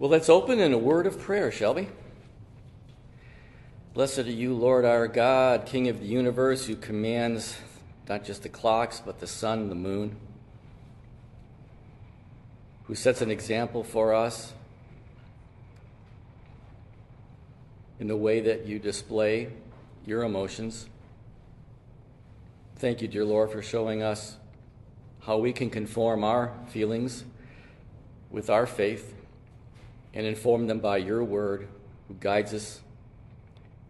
Well, let's open in a word of prayer, shall we? Blessed are you, Lord our God, King of the universe, who commands not just the clocks, but the sun the moon, who sets an example for us in the way that you display your emotions. Thank you, dear Lord, for showing us how we can conform our feelings with our faith and inform them by your word, who guides us.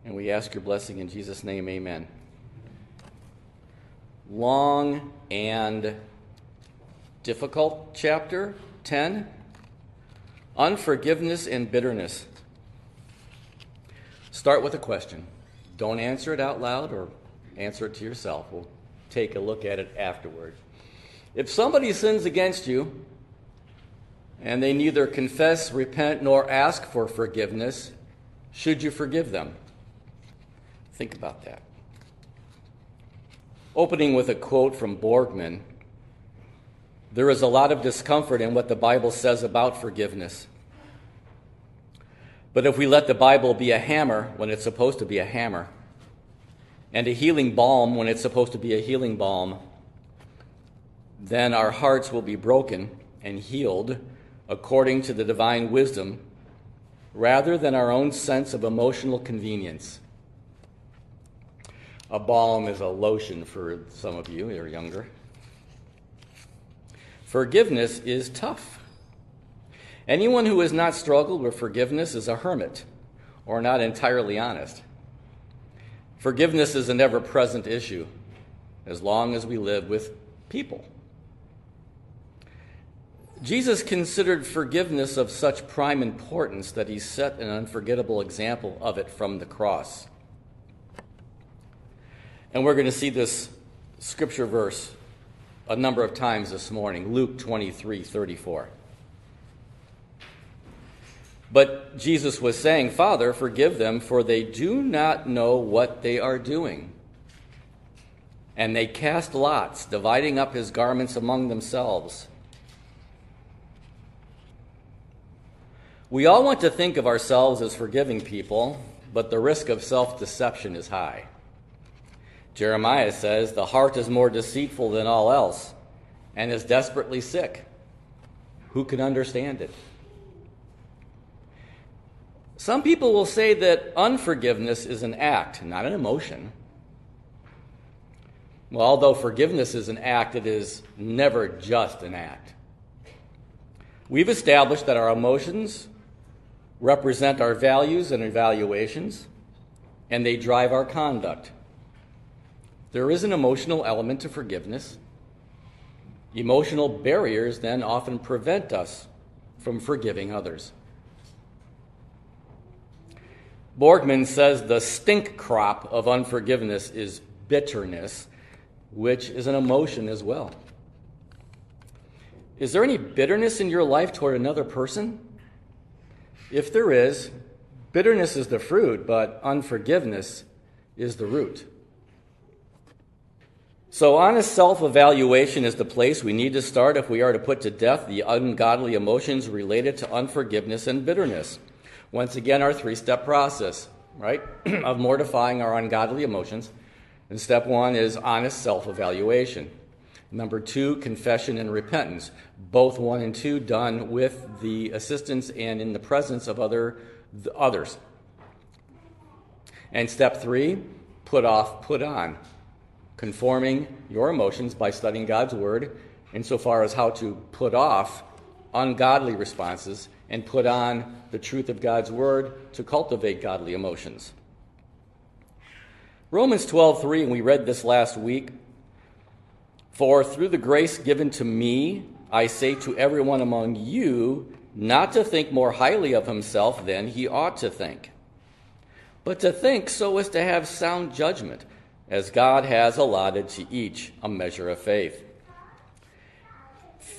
And we ask your blessing in Jesus' name, amen. Long and difficult chapter 10 Unforgiveness and bitterness. Start with a question. Don't answer it out loud or answer it to yourself. We'll take a look at it afterward. If somebody sins against you, and they neither confess, repent, nor ask for forgiveness, should you forgive them? Think about that. Opening with a quote from Borgman There is a lot of discomfort in what the Bible says about forgiveness. But if we let the Bible be a hammer when it's supposed to be a hammer, and a healing balm when it's supposed to be a healing balm, then our hearts will be broken and healed according to the divine wisdom rather than our own sense of emotional convenience. A balm is a lotion for some of you who are younger. Forgiveness is tough. Anyone who has not struggled with forgiveness is a hermit or not entirely honest. Forgiveness is an ever present issue as long as we live with people. Jesus considered forgiveness of such prime importance that he set an unforgettable example of it from the cross. And we're going to see this scripture verse a number of times this morning Luke 23 34. But Jesus was saying, Father, forgive them, for they do not know what they are doing. And they cast lots, dividing up his garments among themselves. We all want to think of ourselves as forgiving people, but the risk of self deception is high. Jeremiah says, The heart is more deceitful than all else and is desperately sick. Who can understand it? Some people will say that unforgiveness is an act, not an emotion. Well, although forgiveness is an act, it is never just an act. We've established that our emotions represent our values and evaluations, and they drive our conduct. There is an emotional element to forgiveness. Emotional barriers then often prevent us from forgiving others. Borgman says the stink crop of unforgiveness is bitterness, which is an emotion as well. Is there any bitterness in your life toward another person? If there is, bitterness is the fruit, but unforgiveness is the root. So, honest self evaluation is the place we need to start if we are to put to death the ungodly emotions related to unforgiveness and bitterness. Once again, our three step process, right, of mortifying our ungodly emotions. And step one is honest self evaluation. Number two, confession and repentance. Both one and two done with the assistance and in the presence of other others. And step three, put off, put on. Conforming your emotions by studying God's word insofar as how to put off ungodly responses and put on the truth of God's word to cultivate godly emotions. Romans 12:3 and we read this last week for through the grace given to me I say to everyone among you not to think more highly of himself than he ought to think but to think so as to have sound judgment as God has allotted to each a measure of faith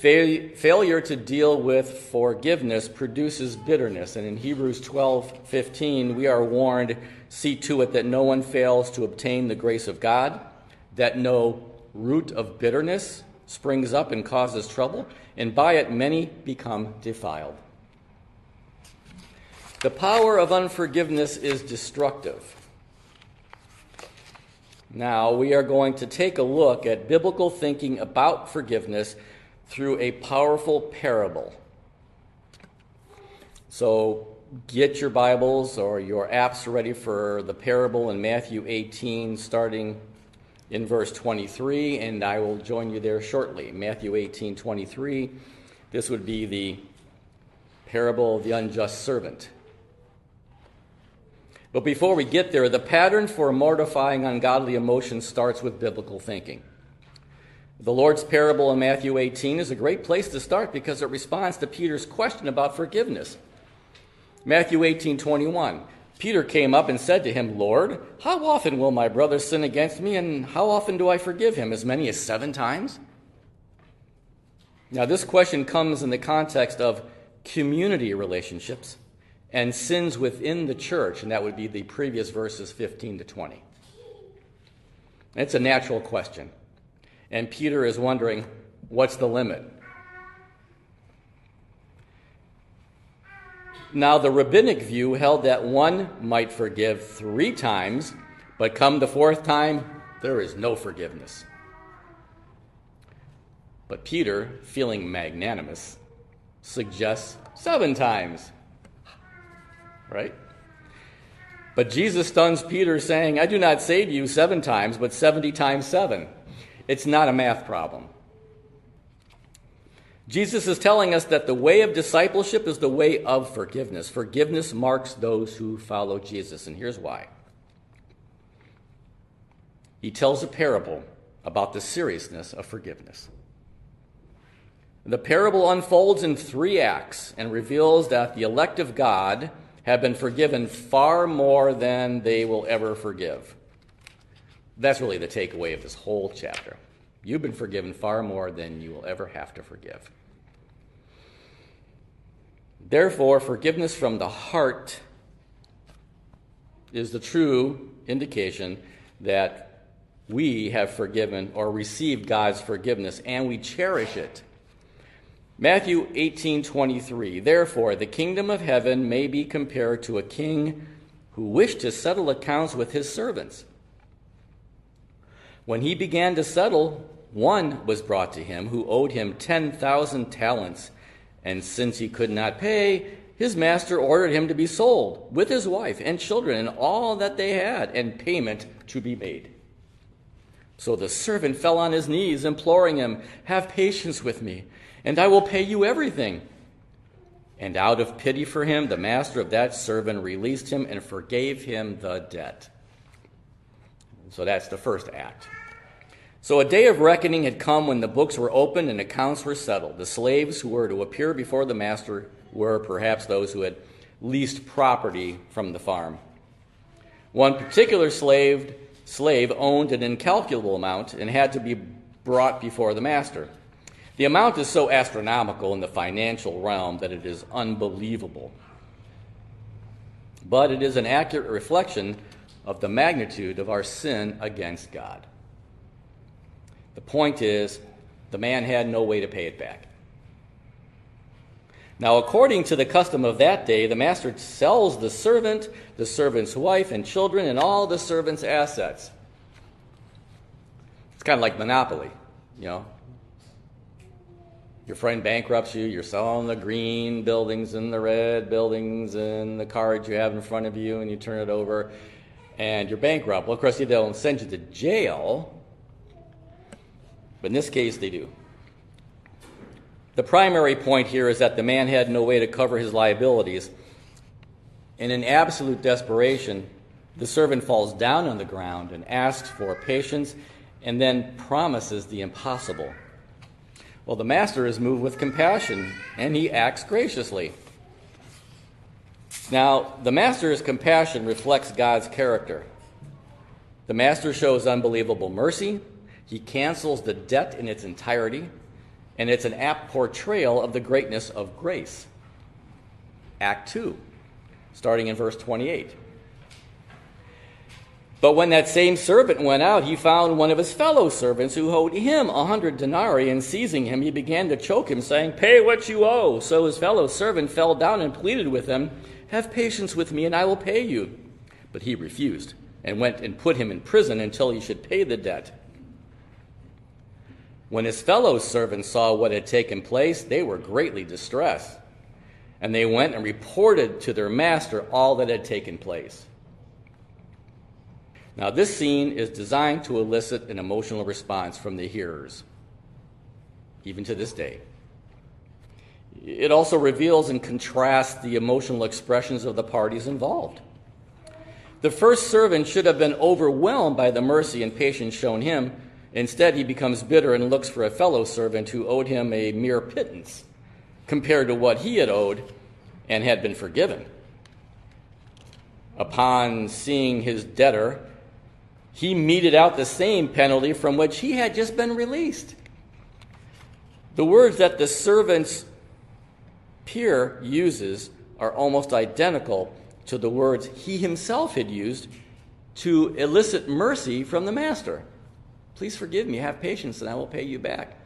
failure to deal with forgiveness produces bitterness. And in Hebrews 12 15, we are warned see to it that no one fails to obtain the grace of God, that no root of bitterness springs up and causes trouble, and by it many become defiled. The power of unforgiveness is destructive. Now, we are going to take a look at biblical thinking about forgiveness through a powerful parable. So get your Bibles or your apps ready for the parable in Matthew 18, starting in verse 23, and I will join you there shortly. Matthew 18, 23. This would be the parable of the unjust servant. But before we get there, the pattern for mortifying ungodly emotions starts with biblical thinking. The Lord's parable in Matthew 18 is a great place to start because it responds to Peter's question about forgiveness. Matthew 18 21. Peter came up and said to him, Lord, how often will my brother sin against me, and how often do I forgive him? As many as seven times? Now, this question comes in the context of community relationships and sins within the church, and that would be the previous verses 15 to 20. It's a natural question. And Peter is wondering, what's the limit? Now, the rabbinic view held that one might forgive three times, but come the fourth time, there is no forgiveness. But Peter, feeling magnanimous, suggests seven times. Right? But Jesus stuns Peter, saying, I do not say you seven times, but seventy times seven. It's not a math problem. Jesus is telling us that the way of discipleship is the way of forgiveness. Forgiveness marks those who follow Jesus, and here's why. He tells a parable about the seriousness of forgiveness. The parable unfolds in three acts and reveals that the elect of God have been forgiven far more than they will ever forgive. That's really the takeaway of this whole chapter. You've been forgiven far more than you will ever have to forgive. Therefore, forgiveness from the heart is the true indication that we have forgiven or received God's forgiveness and we cherish it. Matthew 18:23 Therefore the kingdom of heaven may be compared to a king who wished to settle accounts with his servants. When he began to settle, one was brought to him who owed him 10,000 talents. And since he could not pay, his master ordered him to be sold with his wife and children and all that they had, and payment to be made. So the servant fell on his knees, imploring him, Have patience with me, and I will pay you everything. And out of pity for him, the master of that servant released him and forgave him the debt. So that's the first act. So a day of reckoning had come when the books were opened and accounts were settled. The slaves who were to appear before the master were perhaps those who had leased property from the farm. One particular slave, slave owned an incalculable amount and had to be brought before the master. The amount is so astronomical in the financial realm that it is unbelievable. But it is an accurate reflection of the magnitude of our sin against God. The point is, the man had no way to pay it back. Now, according to the custom of that day, the master sells the servant, the servant's wife, and children, and all the servant's assets. It's kind of like Monopoly. You know, Your friend bankrupts you, you're selling the green buildings and the red buildings and the cards you have in front of you, and you turn it over, and you're bankrupt. Well, of course, they don't send you to jail, but in this case, they do. The primary point here is that the man had no way to cover his liabilities. And in absolute desperation, the servant falls down on the ground and asks for patience and then promises the impossible. Well, the master is moved with compassion and he acts graciously. Now, the master's compassion reflects God's character. The master shows unbelievable mercy. He cancels the debt in its entirety and it's an apt portrayal of the greatness of grace. Act 2, starting in verse 28. But when that same servant went out, he found one of his fellow servants who owed him a hundred denarii, and seizing him, he began to choke him, saying, Pay what you owe. So his fellow servant fell down and pleaded with him, Have patience with me, and I will pay you. But he refused, and went and put him in prison until he should pay the debt. When his fellow servants saw what had taken place, they were greatly distressed. And they went and reported to their master all that had taken place. Now, this scene is designed to elicit an emotional response from the hearers, even to this day. It also reveals and contrasts the emotional expressions of the parties involved. The first servant should have been overwhelmed by the mercy and patience shown him Instead, he becomes bitter and looks for a fellow servant who owed him a mere pittance compared to what he had owed and had been forgiven. Upon seeing his debtor, he meted out the same penalty from which he had just been released. The words that the servant's peer uses are almost identical to the words he himself had used to elicit mercy from the master. Please forgive me, have patience, and I will pay you back.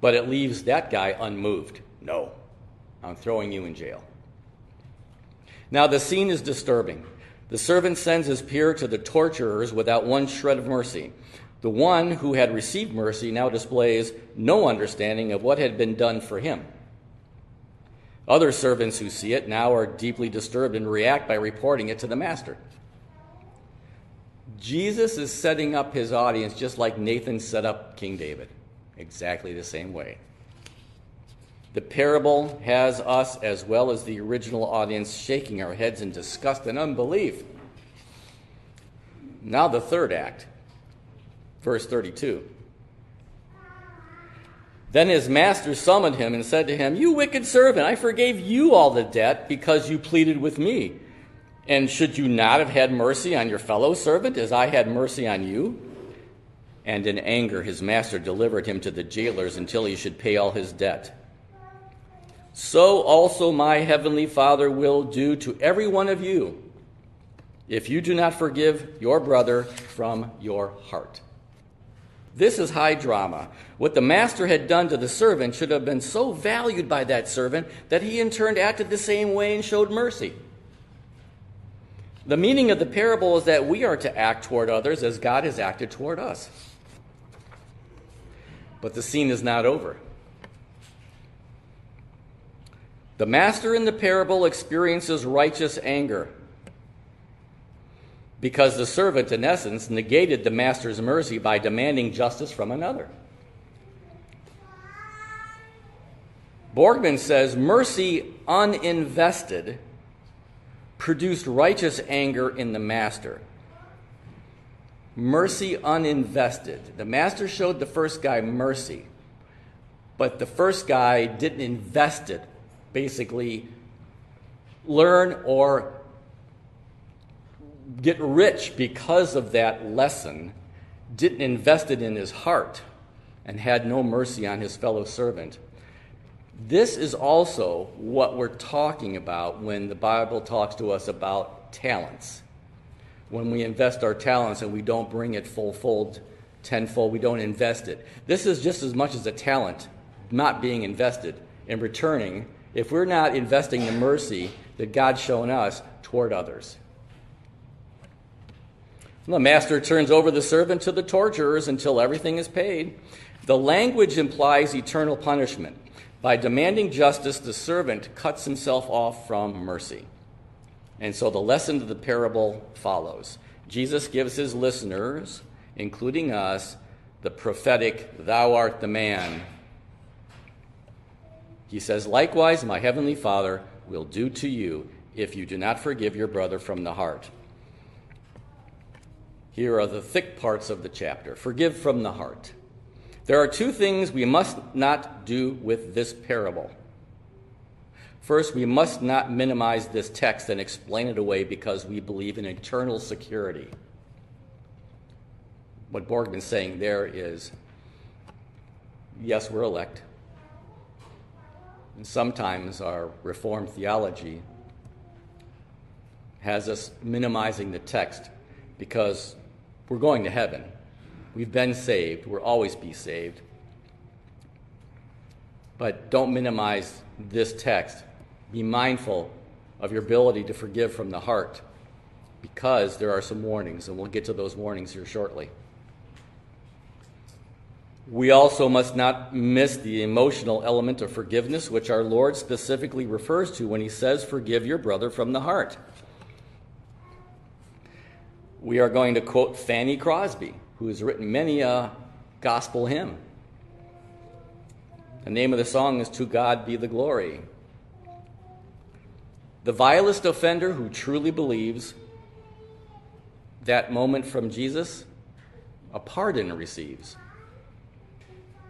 But it leaves that guy unmoved. No, I'm throwing you in jail. Now, the scene is disturbing. The servant sends his peer to the torturers without one shred of mercy. The one who had received mercy now displays no understanding of what had been done for him. Other servants who see it now are deeply disturbed and react by reporting it to the master. Jesus is setting up his audience just like Nathan set up King David, exactly the same way. The parable has us, as well as the original audience, shaking our heads in disgust and unbelief. Now, the third act, verse 32. Then his master summoned him and said to him, You wicked servant, I forgave you all the debt because you pleaded with me. And should you not have had mercy on your fellow servant as I had mercy on you? And in anger, his master delivered him to the jailers until he should pay all his debt. So also my heavenly Father will do to every one of you if you do not forgive your brother from your heart. This is high drama. What the master had done to the servant should have been so valued by that servant that he in turn acted the same way and showed mercy. The meaning of the parable is that we are to act toward others as God has acted toward us. But the scene is not over. The master in the parable experiences righteous anger because the servant, in essence, negated the master's mercy by demanding justice from another. Borgman says mercy uninvested produced righteous anger in the master. Mercy uninvested. The master showed the first guy mercy, but the first guy didn't invest it. Basically, learn or get rich because of that lesson, didn't invest it in his heart, and had no mercy on his fellow servant. This is also what we're talking about when the Bible talks to us about talents. When we invest our talents and we don't bring it full fold, tenfold, we don't invest it. This is just as much as a talent not being invested and returning if we're not investing the mercy that God's shown us toward others. The master turns over the servant to the torturers until everything is paid. The language implies eternal punishment. By demanding justice, the servant cuts himself off from mercy. And so the lesson of the parable follows. Jesus gives his listeners, including us, the prophetic, Thou art the man. He says, Likewise, my heavenly Father will do to you if you do not forgive your brother from the heart. Here are the thick parts of the chapter forgive from the heart. There are two things we must not do with this parable. First, we must not minimize this text and explain it away because we believe in eternal security. What Borgman's saying there is yes, we're elect. And sometimes our Reformed theology has us minimizing the text because we're going to heaven. We've been saved. We'll always be saved. But don't minimize this text. Be mindful of your ability to forgive from the heart because there are some warnings, and we'll get to those warnings here shortly. We also must not miss the emotional element of forgiveness, which our Lord specifically refers to when he says, Forgive your brother from the heart. We are going to quote Fanny Crosby, who has written many a gospel hymn. The name of the song is To God Be the Glory. The vilest offender who truly believes that moment from Jesus, a pardon receives.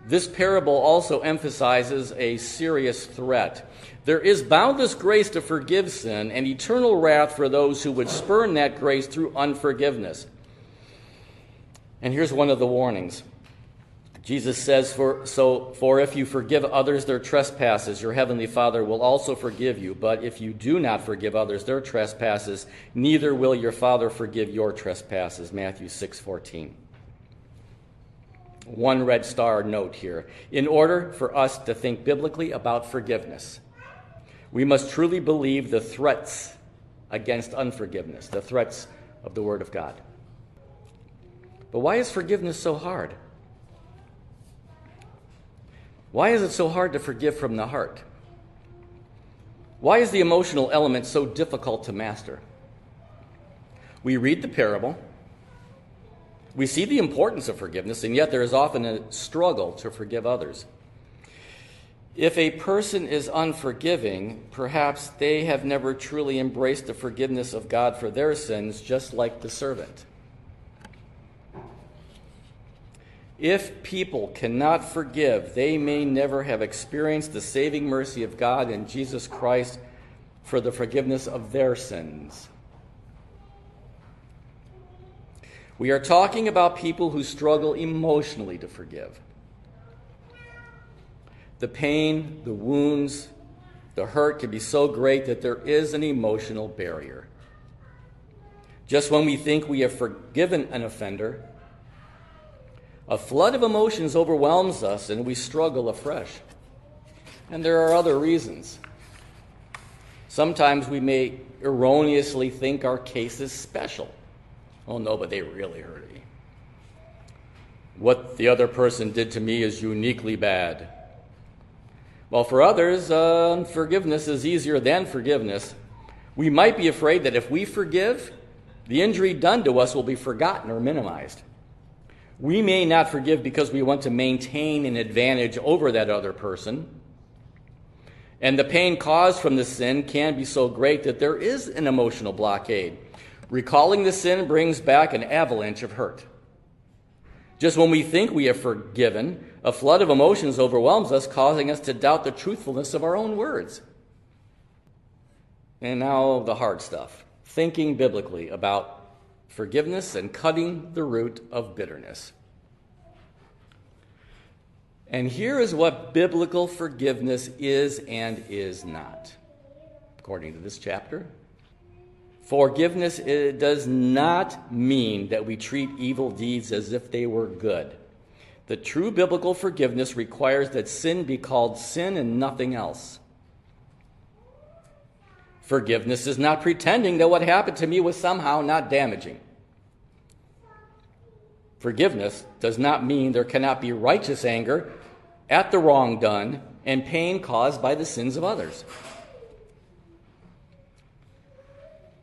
This parable also emphasizes a serious threat. There is boundless grace to forgive sin and eternal wrath for those who would spurn that grace through unforgiveness. And here's one of the warnings. Jesus says, for, So, for if you forgive others their trespasses, your heavenly Father will also forgive you. But if you do not forgive others their trespasses, neither will your Father forgive your trespasses. Matthew 6 14 one red star note here. In order for us to think biblically about forgiveness, we must truly believe the threats against unforgiveness, the threats of the Word of God. But why is forgiveness so hard? Why is it so hard to forgive from the heart? Why is the emotional element so difficult to master? We read the parable we see the importance of forgiveness, and yet there is often a struggle to forgive others. If a person is unforgiving, perhaps they have never truly embraced the forgiveness of God for their sins, just like the servant. If people cannot forgive, they may never have experienced the saving mercy of God in Jesus Christ for the forgiveness of their sins. We are talking about people who struggle emotionally to forgive. The pain, the wounds, the hurt can be so great that there is an emotional barrier. Just when we think we have forgiven an offender, a flood of emotions overwhelms us and we struggle afresh. And there are other reasons. Sometimes we may erroneously think our case is special. Oh no, but they really hurt me. What the other person did to me is uniquely bad. Well, for others, uh, forgiveness is easier than forgiveness. We might be afraid that if we forgive, the injury done to us will be forgotten or minimized. We may not forgive because we want to maintain an advantage over that other person. And the pain caused from the sin can be so great that there is an emotional blockade. Recalling the sin brings back an avalanche of hurt. Just when we think we have forgiven, a flood of emotions overwhelms us, causing us to doubt the truthfulness of our own words. And now the hard stuff thinking biblically about forgiveness and cutting the root of bitterness. And here is what biblical forgiveness is and is not, according to this chapter Forgiveness does not mean that we treat evil deeds as if they were good. The true biblical forgiveness requires that sin be called sin and nothing else. Forgiveness is not pretending that what happened to me was somehow not damaging. Forgiveness does not mean there cannot be righteous anger at the wrong done and pain caused by the sins of others.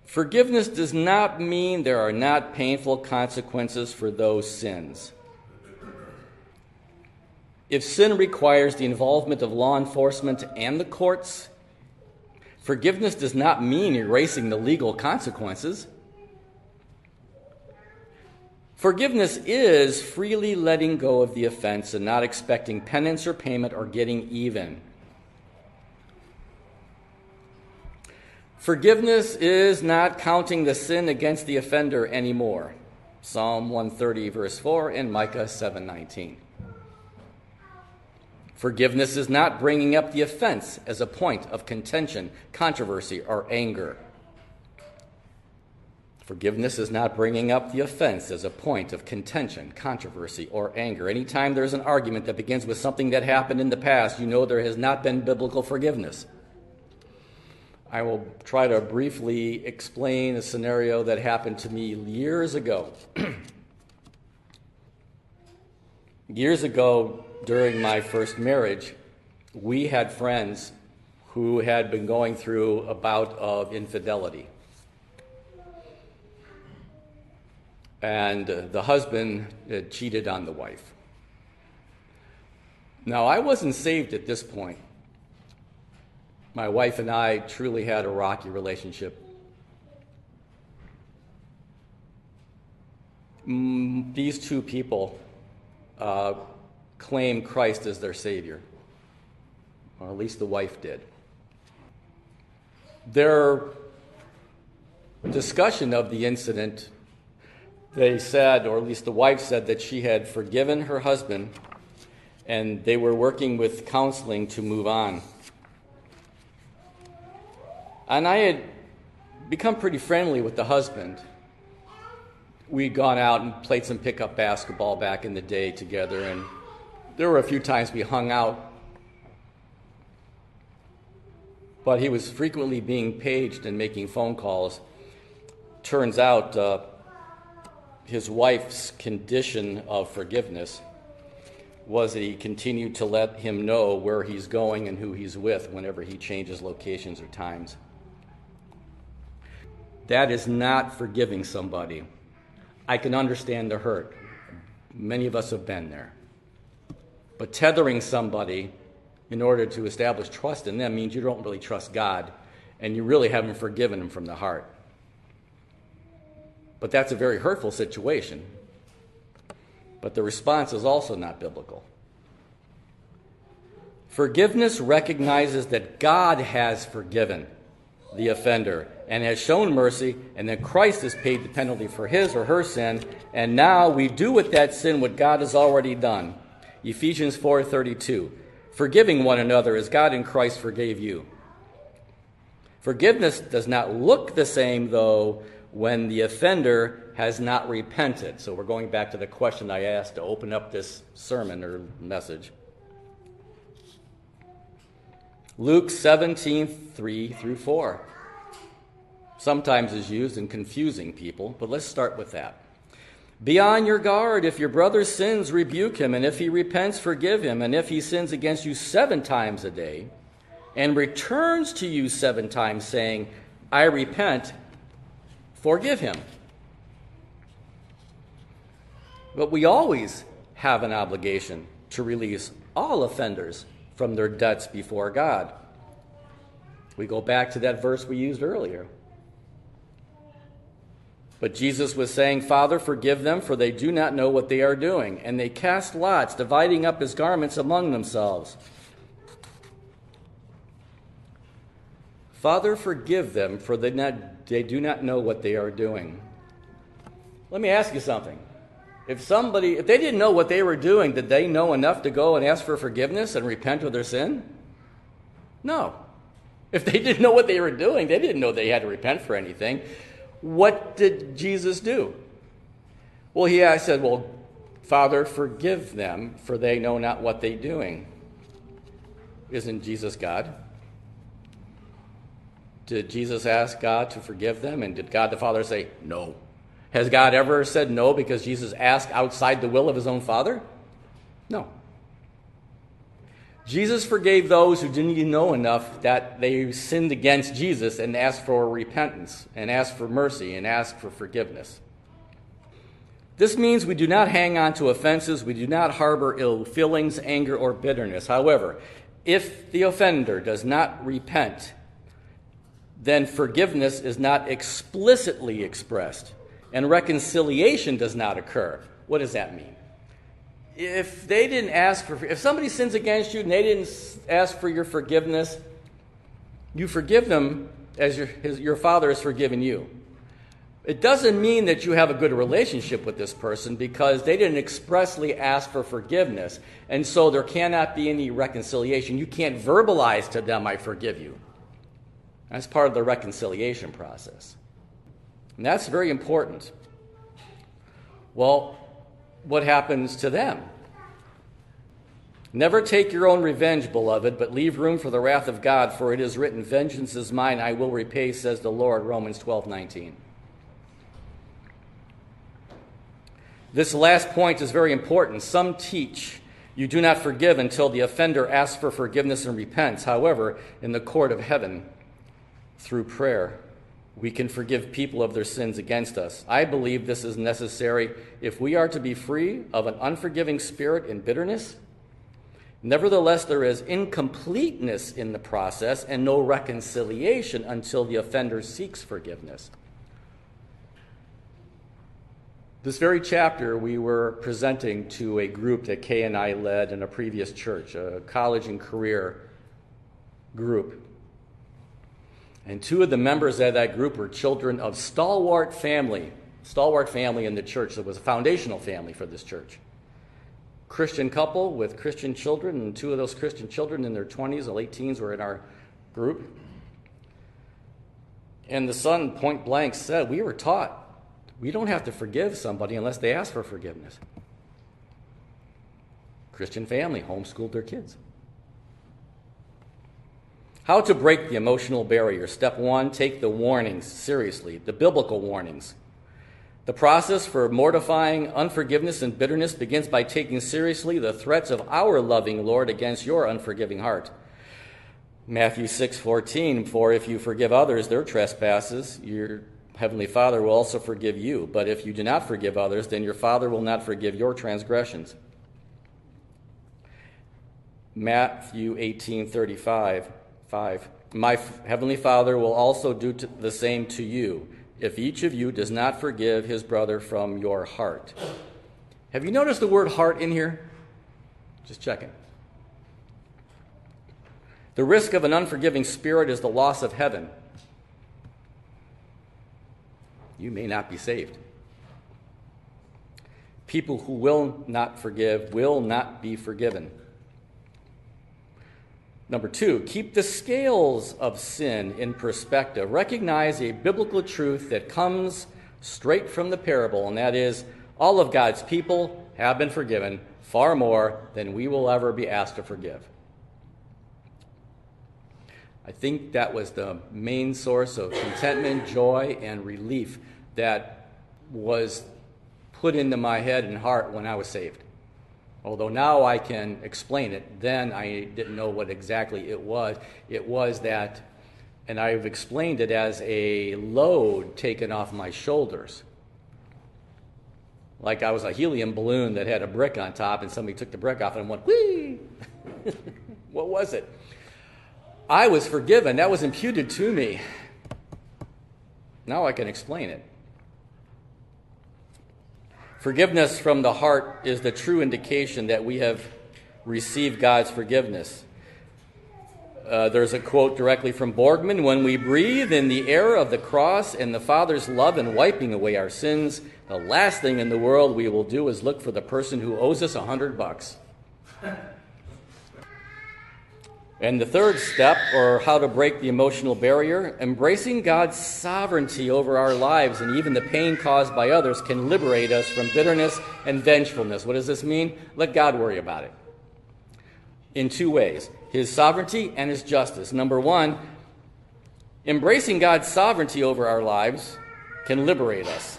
Forgiveness does not mean there are not painful consequences for those sins. If sin requires the involvement of law enforcement and the courts, forgiveness does not mean erasing the legal consequences. Forgiveness is freely letting go of the offense and not expecting penance or payment or getting even. Forgiveness is not counting the sin against the offender anymore. Psalm 130 verse 4 and Micah 7:19. Forgiveness is not bringing up the offense as a point of contention, controversy, or anger. Forgiveness is not bringing up the offense as a point of contention, controversy, or anger. Anytime there's an argument that begins with something that happened in the past, you know there has not been biblical forgiveness. I will try to briefly explain a scenario that happened to me years ago. years ago, during my first marriage, we had friends who had been going through a bout of infidelity. and uh, the husband uh, cheated on the wife. Now, I wasn't saved at this point. My wife and I truly had a rocky relationship. Mm, these two people uh, claim Christ as their Savior, or at least the wife did. Their discussion of the incident they said, or at least the wife said, that she had forgiven her husband and they were working with counseling to move on. And I had become pretty friendly with the husband. We'd gone out and played some pickup basketball back in the day together, and there were a few times we hung out. But he was frequently being paged and making phone calls. Turns out, uh, his wife's condition of forgiveness was that he continued to let him know where he's going and who he's with whenever he changes locations or times. That is not forgiving somebody. I can understand the hurt. Many of us have been there. But tethering somebody in order to establish trust in them means you don't really trust God and you really haven't forgiven them from the heart. But that's a very hurtful situation. But the response is also not biblical. Forgiveness recognizes that God has forgiven the offender and has shown mercy, and that Christ has paid the penalty for his or her sin, and now we do with that sin what God has already done. Ephesians 4:32. Forgiving one another as God in Christ forgave you. Forgiveness does not look the same, though, when the offender has not repented. So we're going back to the question I asked to open up this sermon or message. Luke 17, 3 through 4. Sometimes is used in confusing people, but let's start with that. Be on your guard. If your brother sins, rebuke him, and if he repents, forgive him. And if he sins against you seven times a day, and returns to you seven times, saying, I repent, forgive him. But we always have an obligation to release all offenders from their debts before God. We go back to that verse we used earlier. But Jesus was saying, Father, forgive them, for they do not know what they are doing. And they cast lots, dividing up his garments among themselves. Father, forgive them, for they, not, they do not know what they are doing. Let me ask you something. If somebody, if they didn't know what they were doing, did they know enough to go and ask for forgiveness and repent of their sin? No. If they didn't know what they were doing, they didn't know they had to repent for anything. What did Jesus do? Well, he I said, Well, Father, forgive them, for they know not what they're doing. Isn't Jesus God? Did Jesus ask God to forgive them? And did God the Father say, No? Has God ever said no because Jesus asked outside the will of his own Father? No. Jesus forgave those who didn't even know enough that they sinned against Jesus and asked for repentance and asked for mercy and asked for forgiveness. This means we do not hang on to offenses, we do not harbor ill feelings, anger, or bitterness. However, if the offender does not repent, then forgiveness is not explicitly expressed and reconciliation does not occur. What does that mean? If they didn't ask for, if somebody sins against you and they didn't ask for your forgiveness, you forgive them as your, his, your father has forgiven you. It doesn't mean that you have a good relationship with this person because they didn't expressly ask for forgiveness. And so there cannot be any reconciliation. You can't verbalize to them, I forgive you. That's part of the reconciliation process. And that's very important. Well, what happens to them? Never take your own revenge, beloved, but leave room for the wrath of God, for it is written, Vengeance is mine, I will repay, says the Lord. Romans 12 19. This last point is very important. Some teach you do not forgive until the offender asks for forgiveness and repents. However, in the court of heaven, through prayer, we can forgive people of their sins against us. I believe this is necessary if we are to be free of an unforgiving spirit and bitterness. Nevertheless, there is incompleteness in the process and no reconciliation until the offender seeks forgiveness. This very chapter we were presenting to a group that Kay and I led in a previous church, a college and career group. And two of the members of that group were children of stalwart family, stalwart family in the church that was a foundational family for this church. Christian couple with Christian children, and two of those Christian children in their 20s or late teens were in our group. And the son point blank said, We were taught we don't have to forgive somebody unless they ask for forgiveness. Christian family homeschooled their kids. How to break the emotional barrier. Step one take the warnings seriously, the biblical warnings. The process for mortifying unforgiveness and bitterness begins by taking seriously the threats of our loving Lord against your unforgiving heart. Matthew 6:14 For if you forgive others their trespasses, your Heavenly Father will also forgive you. But if you do not forgive others, then your Father will not forgive your transgressions. Matthew 18:35 5 My heavenly Father will also do the same to you if each of you does not forgive his brother from your heart. Have you noticed the word heart in here? Just checking. The risk of an unforgiving spirit is the loss of heaven you may not be saved. People who will not forgive will not be forgiven. Number two, keep the scales of sin in perspective. Recognize a biblical truth that comes straight from the parable, and that is all of God's people have been forgiven far more than we will ever be asked to forgive. I think that was the main source of contentment, joy, and relief that was put into my head and heart when I was saved. Although now I can explain it, then I didn't know what exactly it was. It was that, and I've explained it as a load taken off my shoulders. Like I was a helium balloon that had a brick on top, and somebody took the brick off and went, whee! what was it? I was forgiven. That was imputed to me. Now I can explain it. Forgiveness from the heart is the true indication that we have received God's forgiveness. Uh, there's a quote directly from Borgman When we breathe in the air of the cross and the Father's love in wiping away our sins, the last thing in the world we will do is look for the person who owes us a hundred bucks. And the third step, or how to break the emotional barrier, embracing God's sovereignty over our lives and even the pain caused by others can liberate us from bitterness and vengefulness. What does this mean? Let God worry about it. In two ways His sovereignty and His justice. Number one, embracing God's sovereignty over our lives can liberate us.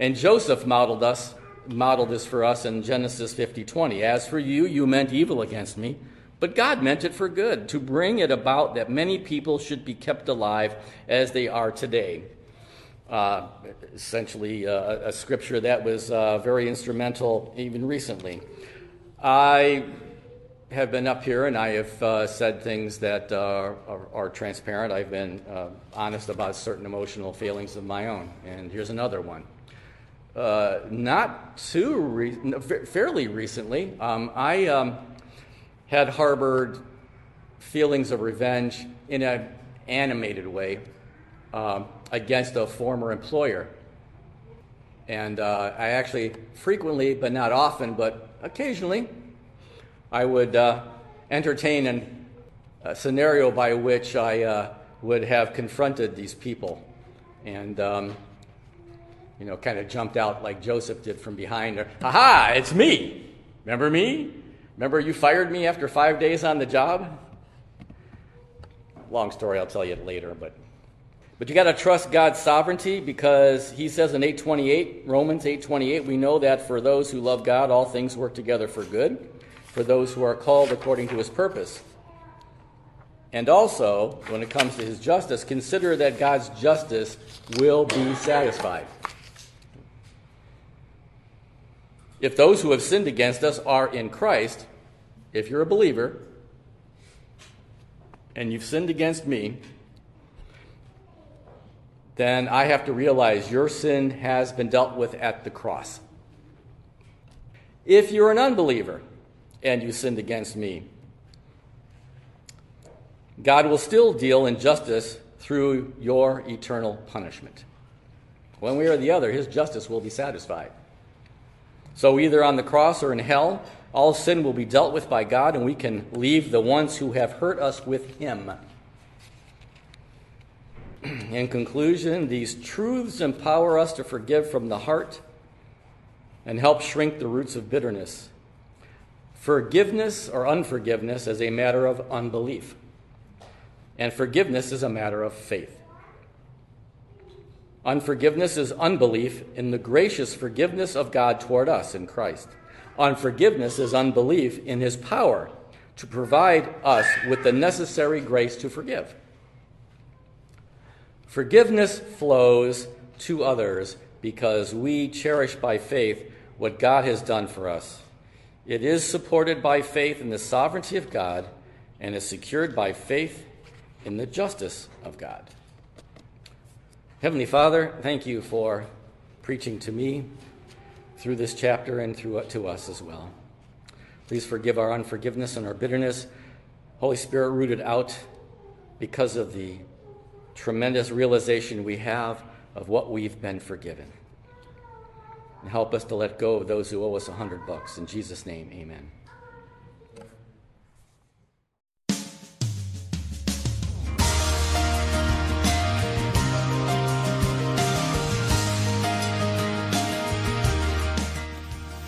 And Joseph modeled us modeled this for us in Genesis 50:20. As for you, you meant evil against me, but God meant it for good, to bring it about that many people should be kept alive as they are today. Uh, essentially, uh, a scripture that was uh, very instrumental even recently. I have been up here and I have uh, said things that uh, are, are, transparent. I've been uh, honest about certain emotional feelings of my own. And here's another one. Not too re- fairly recently, um, I um, had harbored feelings of revenge in an animated way um, against a former employer. And uh, I actually frequently, but not often, but occasionally, I would uh, entertain an, a scenario by which I uh, would have confronted these people and, um, you know, kind of jumped out like Joseph did from behind. Her. Ha it's me. Remember me? Remember you fired me after five days on the job? Long story, I'll tell you later, but but you got to trust God's sovereignty because he says in 828, Romans 828, we know that for those who love God, all things work together for good for those who are called according to his purpose. And also, when it comes to his justice, consider that God's justice will be satisfied. If those who have sinned against us are in Christ, if you're a believer and you've sinned against me, then I have to realize your sin has been dealt with at the cross. If you're an unbeliever, and you sinned against me. God will still deal in justice through your eternal punishment. One way or the other, his justice will be satisfied. So, either on the cross or in hell, all sin will be dealt with by God, and we can leave the ones who have hurt us with him. In conclusion, these truths empower us to forgive from the heart and help shrink the roots of bitterness. Forgiveness or unforgiveness is a matter of unbelief, and forgiveness is a matter of faith. Unforgiveness is unbelief in the gracious forgiveness of God toward us in Christ. Unforgiveness is unbelief in his power to provide us with the necessary grace to forgive. Forgiveness flows to others because we cherish by faith what God has done for us. It is supported by faith in the sovereignty of God and is secured by faith in the justice of God. Heavenly Father, thank you for preaching to me through this chapter and through uh, to us as well. Please forgive our unforgiveness and our bitterness. Holy Spirit, rooted out because of the tremendous realization we have of what we've been forgiven and help us to let go of those who owe us a hundred bucks. In Jesus' name, amen.